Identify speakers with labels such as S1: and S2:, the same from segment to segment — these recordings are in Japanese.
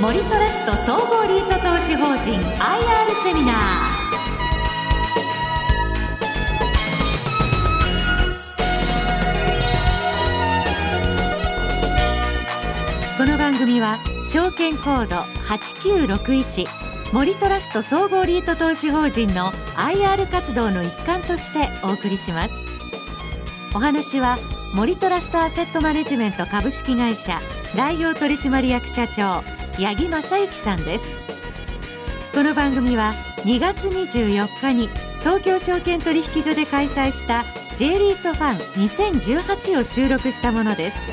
S1: 森トラスト総合リート投資法人 IR セミナー。この番組は証券コード8961森トラスト総合リート投資法人の IR 活動の一環としてお送りします。お話は森トラストアセットマネジメント株式会社代表取締役社長八木正幸さんです。この番組は2月24日に東京証券取引所で開催した J リートファン2018を収録したものです。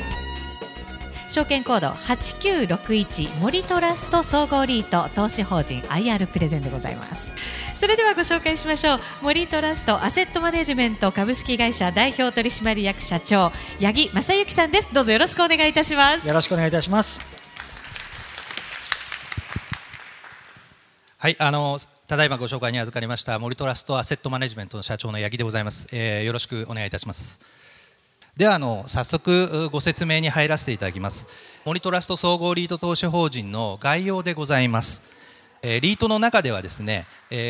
S1: 証券コード8961森トラスト総合リート投資法人 IR プレゼンでございます。それではご紹介しましょう。森トラストアセットマネジメント株式会社代表取締役社長八木正幸さんです。どうぞよろしくお願いいたします。
S2: よろしくお願いいたします
S3: はいあのただいまご紹介に預かりました森トラストアセットマネジメントの社長の八木でございます、えー、よろしくお願いいたします。ではあの早速ご説明に入らせていただきます。森トラスト総合リート投資法人の概要でございます。リートの中ではですね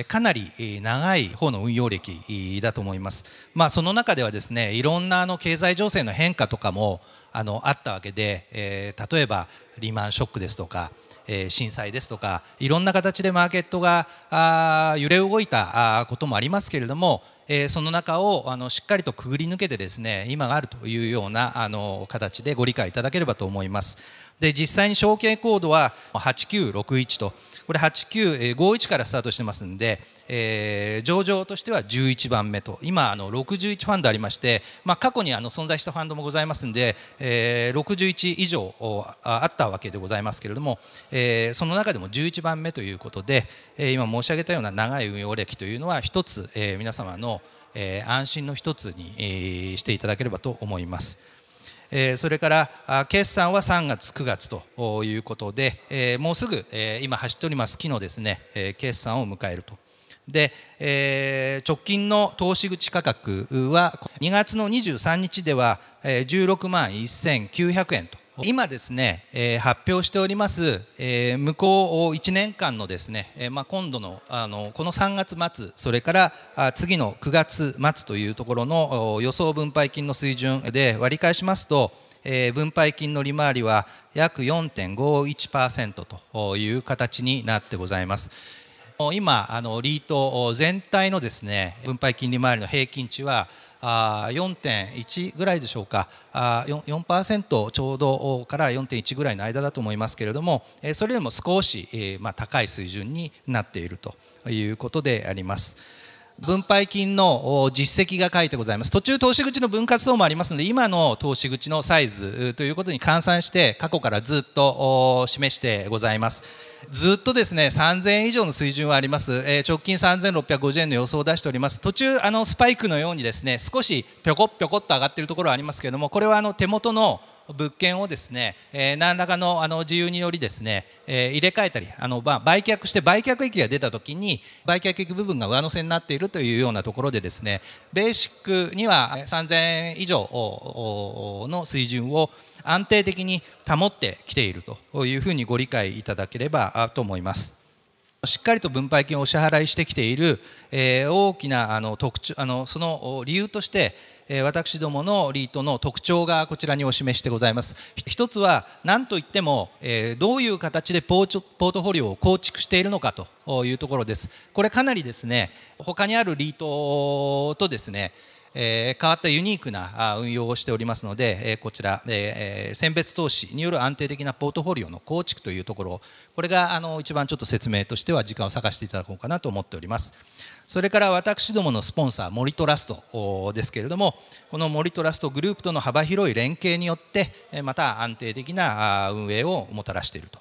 S3: かなり長い方の運用歴だと思います、まあ、その中ではですねいろんなあの経済情勢の変化とかもあのあったわけで、え例えばリーマンショックですとかえ震災ですとかいろんな形でマーケットが揺れ動いたこともありますけれどもえその中をあのしっかりとくぐり抜けてですね今があるというようなあの形でご理解いただければと思います。で実際に証券コードは8961とこれ8951からスタートしてますんで、えー、上場としては11番目と今あの61ファンドありまして、まあ、過去にあの存在したファンドもございますんで、えー、61以上あったわけでございますけれども、えー、その中でも11番目ということで、えー、今申し上げたような長い運用歴というのは一つ、えー、皆様の、え、安心の一つに、していただければと思います。それから決算は3月、9月ということで、もうすぐ今走っております期のですね決算を迎えると。で、直近の投資口価格は2月の23日では16万1900円と今ですね、えー、発表しております、えー、向こう1年間のですね、えー、まあ、今度のあのこの3月末それからあ次の9月末というところの予想分配金の水準で割り返しますと、え分配金の利回りは約4.51%という形になってございます。今あのリート全体のですね分配金利回りの平均値は4.1ぐらいでしょうか 4%, 4ちょうどから4.1ぐらいの間だと思いますけれどもそれよりも少し、高い水準になっているということであります。分配金の実績が書いてございます。途中投資口の分割等もありますので今の投資口のサイズということに換算して過去からずっと示してございます。ずっとですね3000円以上の水準はあります、えー、直近3650円の予想を出しております。途中あのスパイクのようにですね少しぴょこぴょこっと上がっているところはありますけれどもこれはあの手元の物件をですね、えー、何らかのあの自由によりですね、えー、入れ替えたりあの、まあ、売却して売却益が出た時に売却益部分が上乗せになっているというようなところでですねベーシックには3000円以上の水準を安定的に保ってきているというふうにご理解いただければと思います。しっかりと分配金をお支払いしてきている、えー、大きなあの特徴あのその理由として、え、私どものリートの特徴がこちらにお示してございます。一つは何といっても、え、どういう形でポートフォリオを構築しているのかというところです。これかなりですね他にあるリートとですねえ、変わったユニークな運用をしておりますので、え、こちら、え、選別投資による安定的なポートフォリオの構築というところこれがあの一番ちょっと説明としては時間を割かせていただこうかなと思っております。それから私どものスポンサー森トラストですけれどもこの森トラストグループとの幅広い連携によってまた安定的な運営をもたらしていると。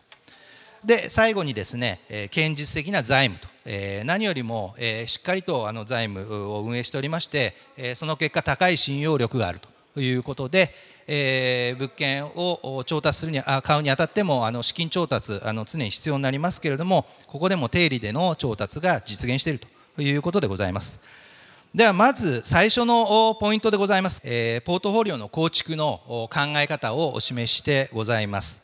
S3: で最後にですね、堅実的な財務と、えー、何よりも、えー、しっかりとあの財務を運営しておりまして、えー、その結果高い信用力があるということで、えー、物件を調達するにあ買うにあたってもあの資金調達あの常に必要になりますけれどもここでも定理での調達が実現しているということでございます。ではまず最初のポイントでございます、えー、ポートフォリオの構築の考え方をお示ししてございます。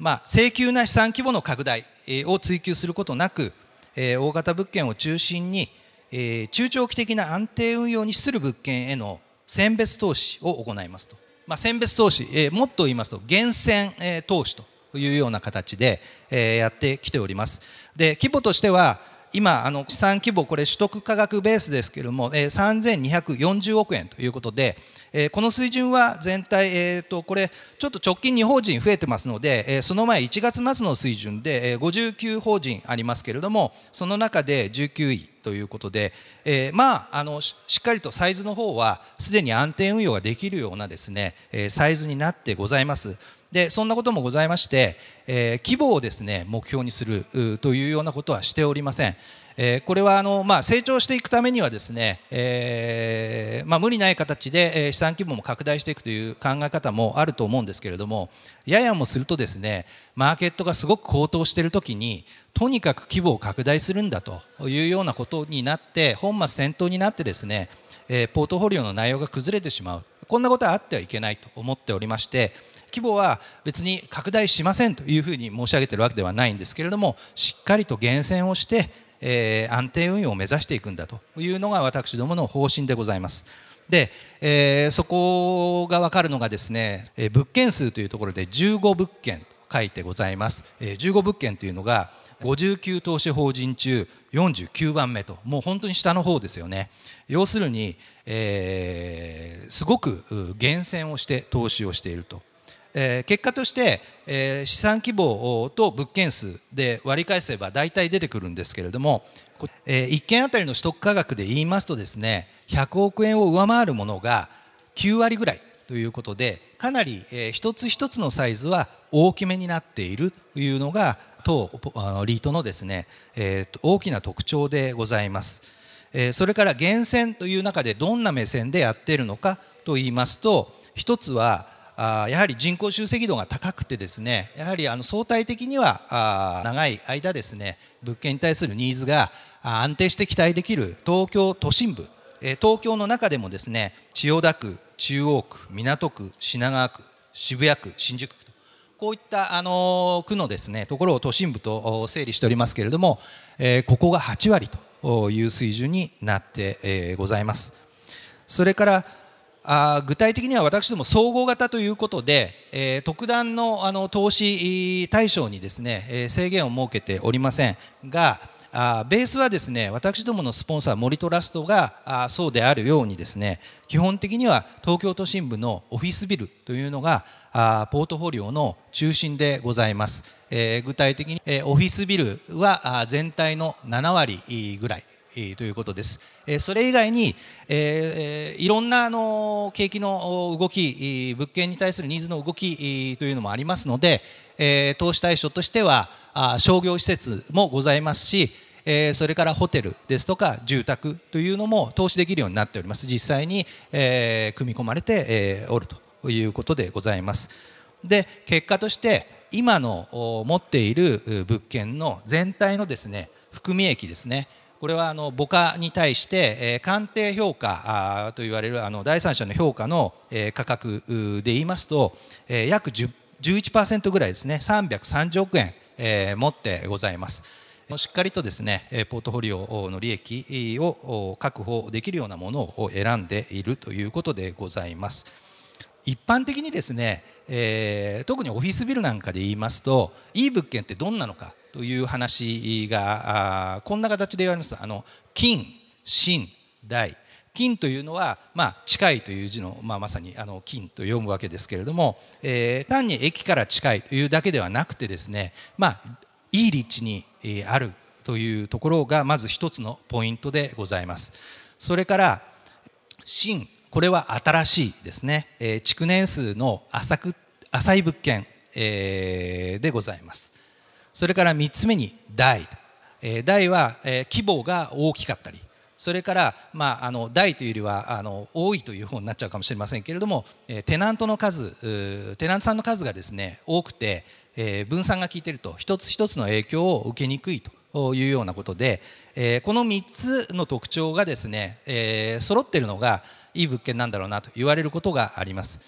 S3: まあ、請求な資産規模の拡大を追求することなく、え大型物件を中心にえ、中長期的な安定運用に資する物件への選別投資を行いますと、まあ、選別投資え、もっと言いますと厳選、投資というような形でえ、やってきております。で規模としては今あの資産規模これ取得価格ベースですけれども、えー、3240億円ということで、えー、この水準は全体、えーと、これちょっと直近2法人増えてますので、えー、その前1月末の水準で、えー、59法人ありますけれどもその中で19位ということで、えー、まああのしっかりとサイズの方はすでに安定運用ができるようなですね、えー、サイズになってございます。でそんなこともございまして、えー、規模をですね目標にするというようなことはしておりません。えー、これはあの、まあ、成長していくためにはですね、えーまあ、無理ない形で、え、資産規模も拡大していくという考え方もあると思うんですけれどもややもするとですねマーケットがすごく高騰している時にとにかく規模を拡大するんだというようなことになって本末転倒になってですね、えー、ポートフォリオの内容が崩れてしまうこんなことはあってはいけないと思っておりまして規模は別に拡大しませんというふうに申し上げているわけではないんですけれどもしっかりと厳選をして、えー、安定運用を目指していくんだというのが私どもの方針でございます。で、えー、そこが分かるのがですね、えー、物件数というところで15物件と書いてございます、えー、15物件というのが59投資法人中49番目ともう本当に下の方ですよね。要するに、えー、すごく厳選をして投資をしていると。えー、結果として、えー、資産規模と物件数で割り返せば大体出てくるんですけれども、えー、1件あたりの取得価格で言いますとですね100億円を上回るものが9割ぐらいということでかなり、えー、一つ一つのサイズは大きめになっているというのが当リートのですね、えー、大きな特徴でございます。えー、それから厳選という中でどんな目線でやっているのかと言いますと一つはやはり人口集積度が高くてですねやはりあの相対的には長い間ですね物件に対するニーズが安定して期待できる東京都心部東京の中でもですね千代田区中央区港区品川区渋谷区新宿区こういったあの区のですねところを都心部と整理しておりますけれども、えここが8割という水準になって、えございます。それからあ具体的には私ども総合型ということで、えー、特段のあの投資対象にですね、えー、制限を設けておりませんがあベースはですね私どものスポンサー森トラストがあそうであるようにですね基本的には東京都心部のオフィスビルというのがあポートフォリオの中心でございます、えー、具体的に、えー、オフィスビルは全体の7割ぐらい。ということです。それ以外に、えー、いろんなあの景気の動き、物件に対するニーズの動きというのもありますので、え、投資対象としては商業施設もございますし、え、それからホテルですとか住宅というのも投資できるようになっております。実際に、え、組み込まれて、え、おるということでございます。で結果として今の持っている物件の全体のですね含み益ですねこれはあの母価に対して、え、鑑定評価と言われるあの第三者の評価の、え、価格で言いますと、え、約10 11%ぐらいですね330億円、え、持ってございます。しっかりとですねポートフォリオの利益を確保できるようなものを選んでいるということでございます。一般的にですね、えー、特にオフィスビルなんかで言いますといい物件ってどんなのかという話がこんな形で言われますあの金新大金というのは、まあ、近いという字の、まあ、まさにあの金と読むわけですけれども、えー、単に駅から近いというだけではなくてですね、まあ、いい立地にあるというところがまず一つのポイントでございます。それから新これは新しいですね、えー、築年数の浅く浅い物件、えー、でございます。それから3つ目に大、大は、規模が大きかったり。それから、まあ、あの大というよりはあの多いという方になっちゃうかもしれませんけれども、え、テナントの数テナントさんの数がですね多くて、え、分散が効いていると。一つ一つの影響を受けにくいというようなことで、え、この3つの特徴がですね、えー、揃っているのがいい物件なんだろうなと言われることがあります。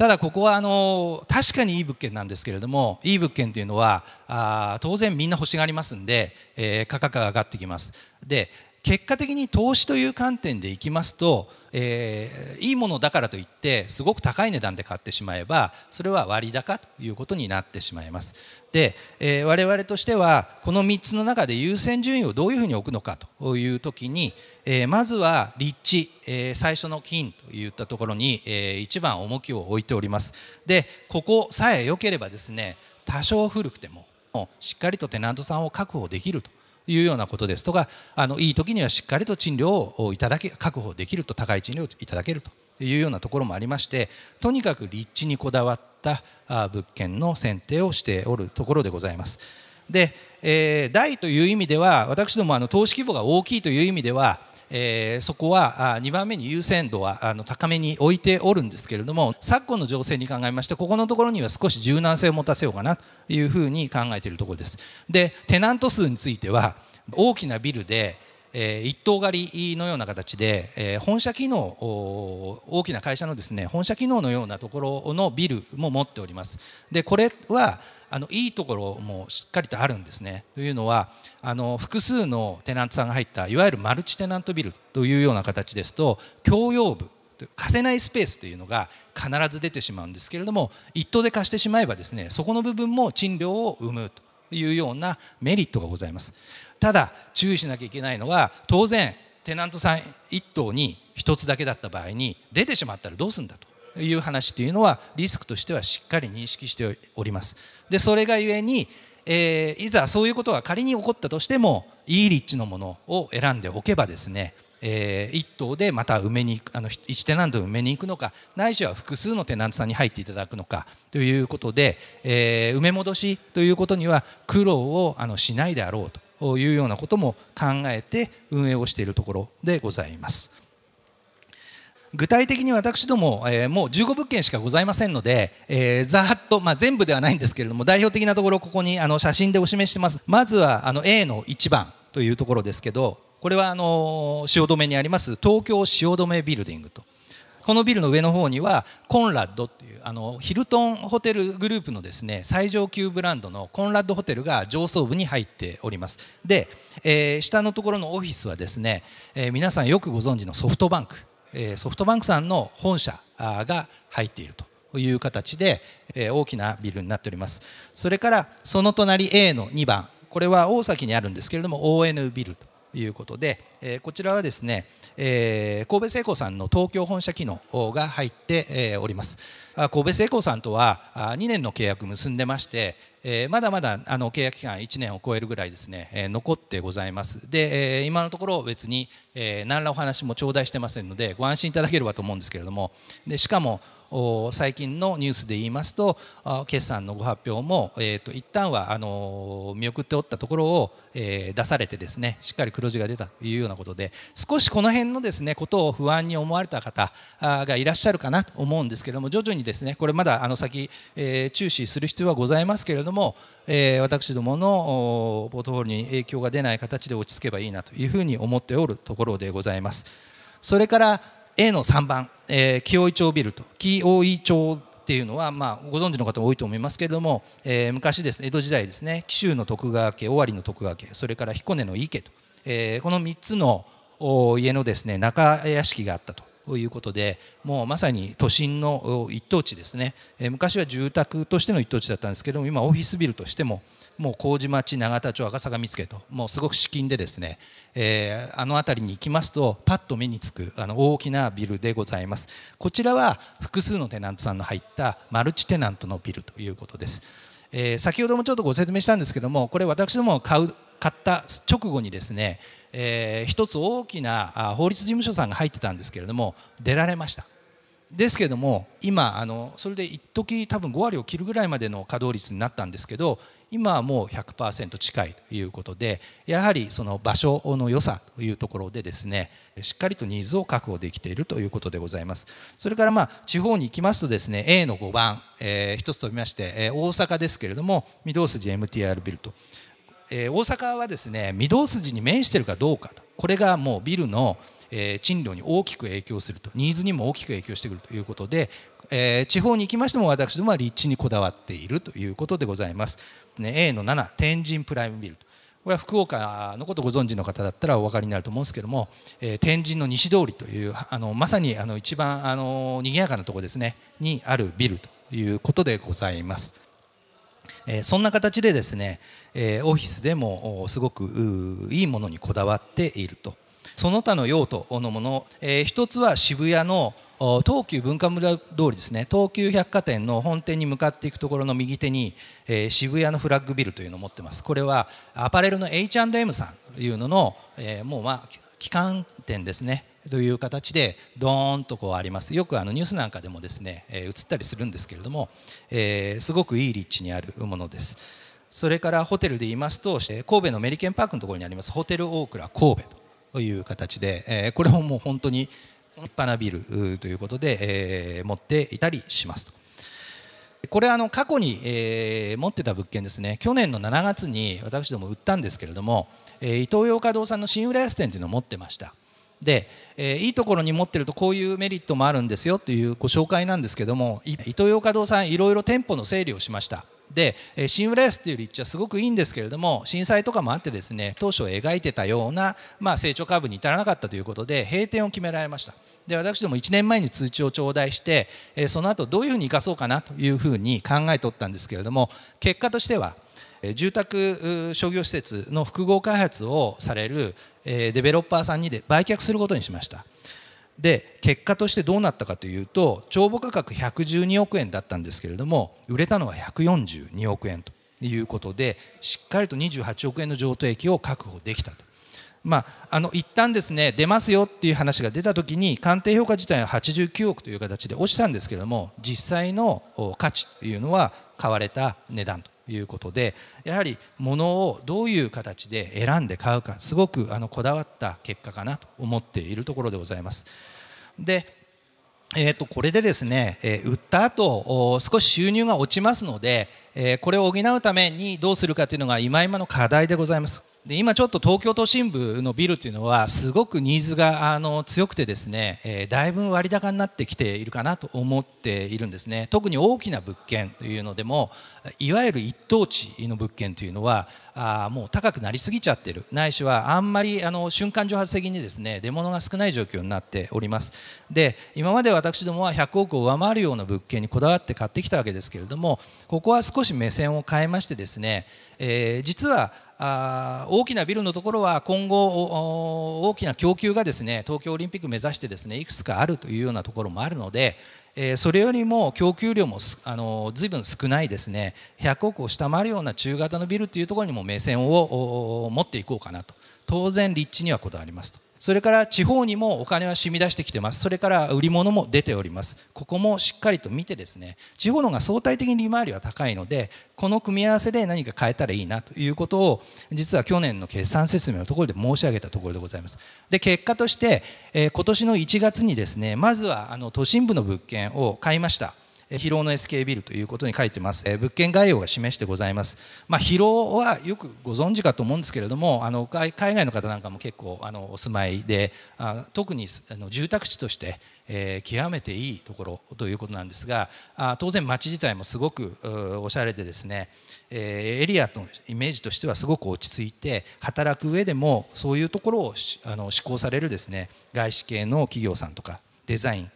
S3: ただここはあの確かにいい物件なんですけれどもいい物件というのはあ当然みんな欲しがりますんで、えー、価格が上がってきます。で結果的に投資という観点でいきますと、えー、いいものだからといってすごく高い値段で買ってしまえばそれは割高ということになってしまいます。で、えー、我々としてはこの3つの中で優先順位をどういうふうに置くのかという時に、えー、まずは立地、え、最初の金といったところに、えー、一番重きを置いております。でここさえ良ければですね多少古くてもしっかりとテナントさんを確保できると。いうようなことですとかあのいい時にはしっかりと賃料をいただけ確保できると高い賃料をいただけるというようなところもありましてとにかく立地にこだわった物件の選定をしておるところでございます。で、えー、大という意味では私どもあの投資規模が大きいという意味ではえー、そこは2番目に優先度はあの高めに置いておるんですけれども昨今の情勢に考えましてここのところには少し柔軟性を持たせようかなというふうに考えているところです。でテナント数については大きなビルでえー、一棟狩りのような形で、えー、本社機能大きな会社のですね本社機能のようなところのビルも持っております。でこれはあのいいところもしっかりとあるんですね。というのはあの複数のテナントさんが入ったいわゆるマルチテナントビルというような形ですと共用部貸せないスペースというのが必ず出てしまうんですけれども一棟で貸してしまえばですねそこの部分も賃料を生むというようなメリットがございます。ただ注意しなきゃいけないのは当然テナントさん1棟に1つだけだった場合に出てしまったらどうするんだと。いう話というのはリスクとしてはしっかり認識しておりますでそれがゆえに、えー、いざそういうことが仮に起こったとしてもいい立地のものを選んでおけばですねえー、1棟でまた埋めに行くあの1テナント埋めに行くのかないしは複数のテナントさんに入っていただくのかということで、えー、埋め戻しということには苦労をあのしないであろうというようなことも考えて運営をしているところでございます。具体的に私ども、えー、もう15物件しかございませんので、えー、ざっと、まあ、全部ではないんですけれども代表的なところここにあの写真でお示ししてます。まずはあの A の1番というところですけどこれはあの汐留にあります東京汐留ビルディングと。このビルの上の方にはコンラッドっていうあのヒルトンホテルグループのですね最上級ブランドのコンラッドホテルが上層部に入っております。で、えー、下のところのオフィスはですね、えー、皆さんよくご存知のソフトバンク、ソフトバンクさんの本社が入っているという形で、大きなビルになっております。それからその隣 A の2番。これは大崎にあるんですけれども ON ビルということで、えー、こちらはですね、えー、神戸製鋼さんの東京本社機能が入って、えー、おります。神戸製鋼さんとは2年の契約結んでまして、えー、まだまだあの契約期間1年を超えるぐらいですね、えー、残ってございます。で、えー、今のところ別に、えー、何らお話も頂戴してませんのでご安心いただければと思うんですけれどもでしかも最近のニュースで言いますと決算のご発表も、えーと、一旦はあの見送っておったところを、えー、出されてですねしっかり黒字が出たというようなことで少しこの辺のですねことを不安に思われた方がいらっしゃるかなと思うんですけれども徐々にですねこれまだあの先、えー、注視する必要はございますけれども、えー、私どものポートフォリオに影響が出ない形で落ち着けばいいなというふうに思っておるところでございます。それから A の3番、えー、紀尾井町ビルと紀尾井町っていうのは、まあ、ご存知の方も多いと思いますけれども、えー、昔です、ね、江戸時代ですね紀州の徳川家尾張の徳川家それから彦根の井家と、えー、この3つの家のですね中屋敷があったと。いうことでもうまさに都心の一等地ですね、え、昔は住宅としての一等地だったんですけども今オフィスビルとしてももう麹町永田町赤坂見附ともうすごく至近でですね、えー、あの辺りに行きますとパッと目につくあの大きなビルでございます。こちらは複数のテナントさんの入ったマルチテナントのビルということです。えー、先ほどもちょっとご説明したんですけどもこれ私ども買う買った直後にですね、えー、一つ大きな法律事務所さんが入ってたんですけれども出られました。ですけども今あのそれで一時多分5割を切るぐらいまでの稼働率になったんですけど今はもう100%近いということでやはりその場所の良さというところでですねしっかりとニーズを確保できているということでございます。それからまあ地方に行きますとですね A の5番、えー、一つ飛びまして、えー、大阪ですけれども御堂筋 MTR ビルと、えー、大阪はですね御堂筋に面しているかどうかと。これがもうビルのえ、賃料に大きく影響するとニーズにも大きく影響してくるということで、え、地方に行きましても私どもは立地にこだわっているということでございます。ね、A の7天神プライムビルこれは福岡のことご存知の方だったらお分かりになると思うんですけども、え、天神の西通りというあのまさにあの一番あの賑やかなところですねにあるビルということでございます。え、そんな形でですね、え、オフィスでもすごくいいものにこだわっているとその他の用途のもの、えー、一つは渋谷の東急文化村通りですね。東急百貨店の本店に向かっていくところの右手に、えー、渋谷のフラッグビルというのを持ってます。これはアパレルの H&M さんというのの、えー、もうまあ旗艦店ですね。という形でドーンとこうあります。よくあのニュースなんかでもですね、えー、映ったりするんですけれども、えー、すごくいい立地にあるものです。それからホテルで言いますと神戸のメリケンパークのところにありますホテルオークラ神戸と。という形で、えー、これももう本当に立派なビルということで、えー、持っていたりしますと。これあの過去に、えー、持ってた物件ですね。去年の7月に私ども売ったんですけれども、えー、イトーヨーカドーさんの新浦安店というのを持ってました。で、えー、いいところに持ってるとこういうメリットもあるんですよというご紹介なんですけどもイトーヨーカドーさんいろいろ店舗の整理をしました。で新浦安っていう立地はすごくいいんですけれども震災とかもあってですね当初描いてたような、まあ、成長カーブに至らなかったということで閉店を決められました。で私ども1年前に通知を頂戴してえその後どういうふうに生かそうかなというふうに考えとったんですけれども結果としては住宅商業施設の複合開発をされるデベロッパーさんにで売却することにしました。で結果としてどうなったかというと帳簿価格112億円だったんですけれども売れたのは142億円ということでしっかりと28億円の譲渡益を確保できたと。まあ、あの一旦ですね出ますよっていう話が出た時に鑑定評価自体は89億という形で落ちたんですけれども実際の価値というのは買われた値段ということでやはり物をどういう形で選んで買うかすごくあのこだわった結果かなと思っているところでございます。でえー、とこれでですね、え、売った後少し収入が落ちますので、え、これを補うためにどうするかというのが今今の課題でございますで今ちょっと東京都心部のビルというのはすごくニーズがあの強くてですね、えー、だいぶ割高になってきているかなと思っているんですね。特に大きな物件というのでもいわゆる一等地の物件というのはあもう高くなりすぎちゃってる。ないしはあんまりあの瞬間蒸発的にですね出物が少ない状況になっております。で今まで私どもは100億を上回るような物件にこだわって買ってきたわけですけれどもここは少し目線を変えましてですね、えー、実はあ大きなビルのところは今後大きな供給がですね東京オリンピック目指してですねいくつかあるというようなところもあるので、えー、それよりも供給量もあの随分少ないですね100億を下回るような中型のビルというところにも目線を持っていこうかなと当然立地にはこだわりますと。それから地方にもお金は染み出してきてます。それから売り物も出ております。ここもしっかりと見てですね地方の方が相対的に利回りは高いのでこの組み合わせで何か変えたらいいなということを実は去年の決算説明のところで申し上げたところでございます。で結果として、えー、今年の1月にですねまずはあの都心部の物件を買いました。疲労の SK ビルということに書いてます、え物件概要が示してございます、まあ、疲労はよくご存知かと思うんですけれどもあの海外の方なんかも結構あのお住まいであ特にあの住宅地として、えー、極めていいところということなんですがあ当然街自体もすごくおしゃれでですね、えー、エリアのイメージとしてはすごく落ち着いて働く上でもそういうところをあの施行されるですね外資系の企業さんとかデザイン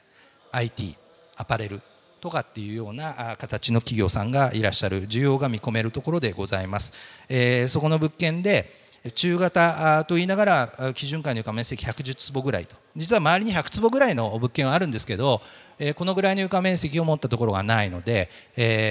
S3: IT アパレルとかっていうような形の企業さんがいらっしゃる需要が見込めるところでございます。えー、そこの物件で中型と言いながら基準階の床面積110坪ぐらいと実は周りに100坪ぐらいの物件はあるんですけどこのぐらいの床面積を持ったところがないので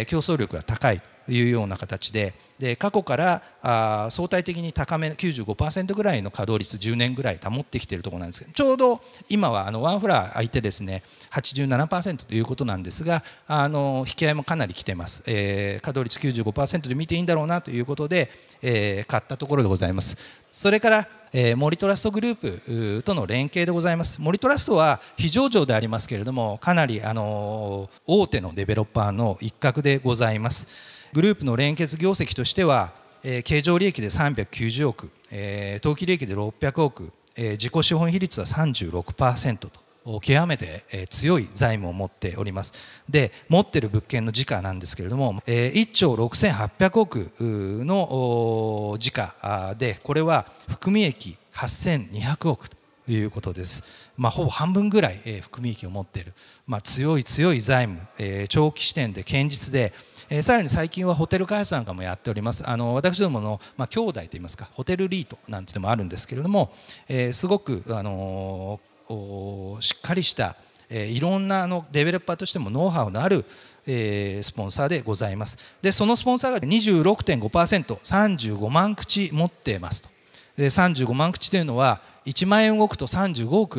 S3: 競争力が高いというような形でで過去からあ相対的に高め95%ぐらいの稼働率10年ぐらい保ってきているところなんですけどちょうど今はあのワンフラー空いてですね87%ということなんですがあの引き合いもかなり来ています、えー、稼働率95%で見ていいんだろうなということで、えー、買ったところでございます。それからえー、森トラストグループとの連携でございます。森トラストは非上場でありますけれどもかなり、あの大手のデベロッパーの一角でございます。グループの連結業績としては、えー、経常利益で390億、えー、当期利益で600億えー、自己資本比率は36%と。極めて強い財務を持っております。で持ってる物件の時価なんですけれども1兆6800億の時価でこれは含み益8200億ということです、まあ、ほぼ半分ぐらい含み益を持っている、まあ、強い強い財務長期視点で堅実で、さらに最近はホテル開発なんかもやっております。あの私どもの、まあ、兄弟といいますかホテルリートなんていうのもあるんですけれども、すごく、あの、しっかりした、え、いろんなあのデベロッパーとしてもノウハウのあるえ、スポンサーでございます。でそのスポンサーが 26.5%35 万口持ってますと。で35万口というのは1万円動くと35億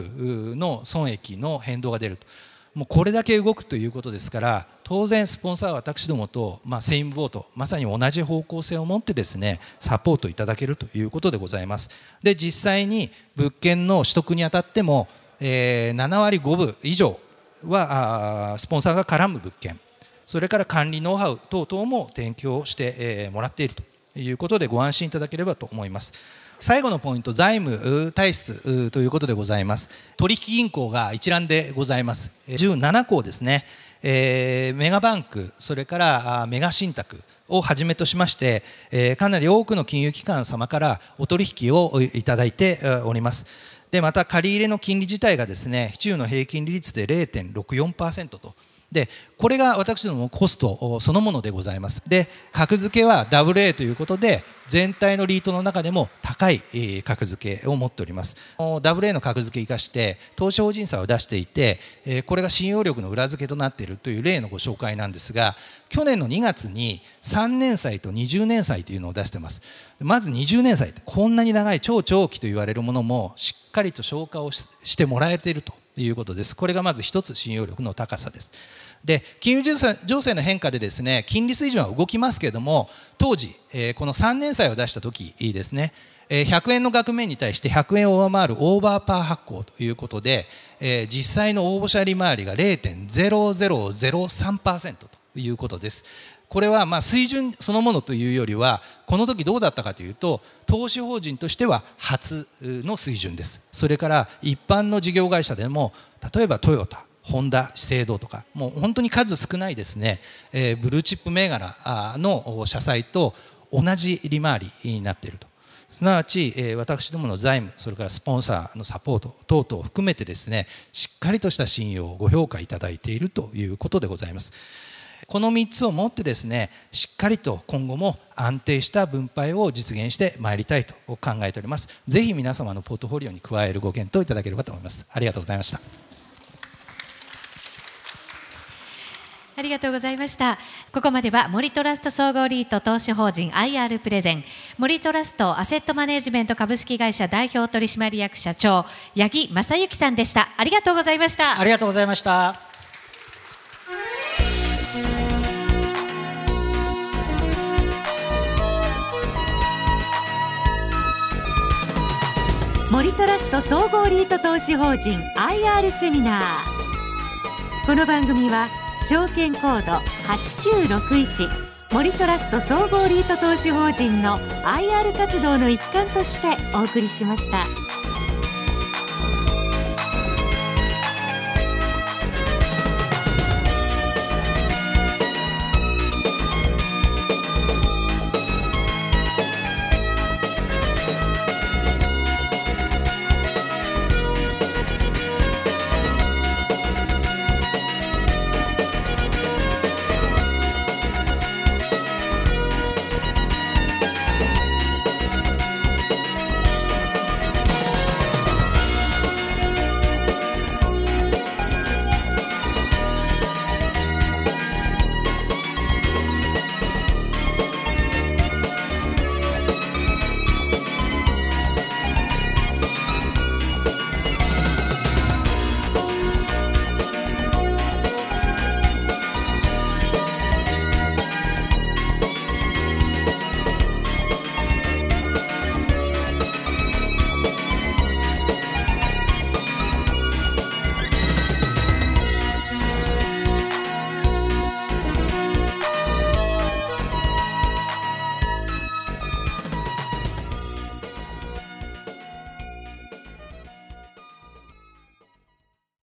S3: の損益の変動が出ると。もうこれだけ動くということですから当然スポンサーは私どもと、まあ、セインボートまさに同じ方向性を持ってですねサポートいただけるということでございます。で実際に物件の取得にあたっても、えー、7割5分以上はスポンサーが絡む物件。それから管理ノウハウ等々も提供して、えー、もらっているということでご安心いただければと思います。最後のポイント財務体質ということでございます。取引銀行が一覧でございます。17校ですね、えー、メガバンクそれからメガ信託をはじめとしまして、えー、かなり多くの金融機関様からお取引をいただいております。でまた借り入れの金利自体がですね中の平均利率で0.64%とでこれが私どもコストそのものでございます。で格付けは AA ということで全体のリートの中でも高い格付けを持っております。AA の格付けを生かして投資法人差を出していてこれが信用力の裏付けとなっているという例のご紹介なんですが去年の2月に3年債と20年債というのを出してます。まず20年債ってこんなに長い超長期と言われるものもしっかりと消化をしてもらえていると。いうことですこれがまず一つ信用力の高さですで金融情勢の変化でですね金利水準は動きますけれども当時、この3年債を出した時ですね100円の額面に対して100円を上回るオーバーパー発行ということで、実際の応募者利回りが0.0003%ということです。これはまあ水準そのものというよりはこの時どうだったかというと投資法人としては初の水準です。それから一般の事業会社でも例えばトヨタホンダ、資生堂とかもう本当に数少ないですね、えー、ブルーチップ銘柄の社債と同じ利回りになっていると。すなわち、えー、私どもの財務それからスポンサーのサポート等々を含めてですねしっかりとした信用をご評価いただいているということでございます。この3つをもってですねしっかりと今後も安定した分配を実現してまいりたいと考えておりますぜひ皆様のポートフォリオに加えるご検討いただければと思いますありがとうございました
S1: ありがとうございました。ここまでは森トラスト総合リート投資法人 IR プレゼン森トラストアセットマネジメント株式会社代表取締役社長八木正幸さんでした。ありがとうございました。
S2: ありがとうございました。
S1: 森トラスト総合リート投資法人 IR セミナーこの番組は証券コード8961森トラスト総合リート投資法人の IR 活動の一環としてお送りしました。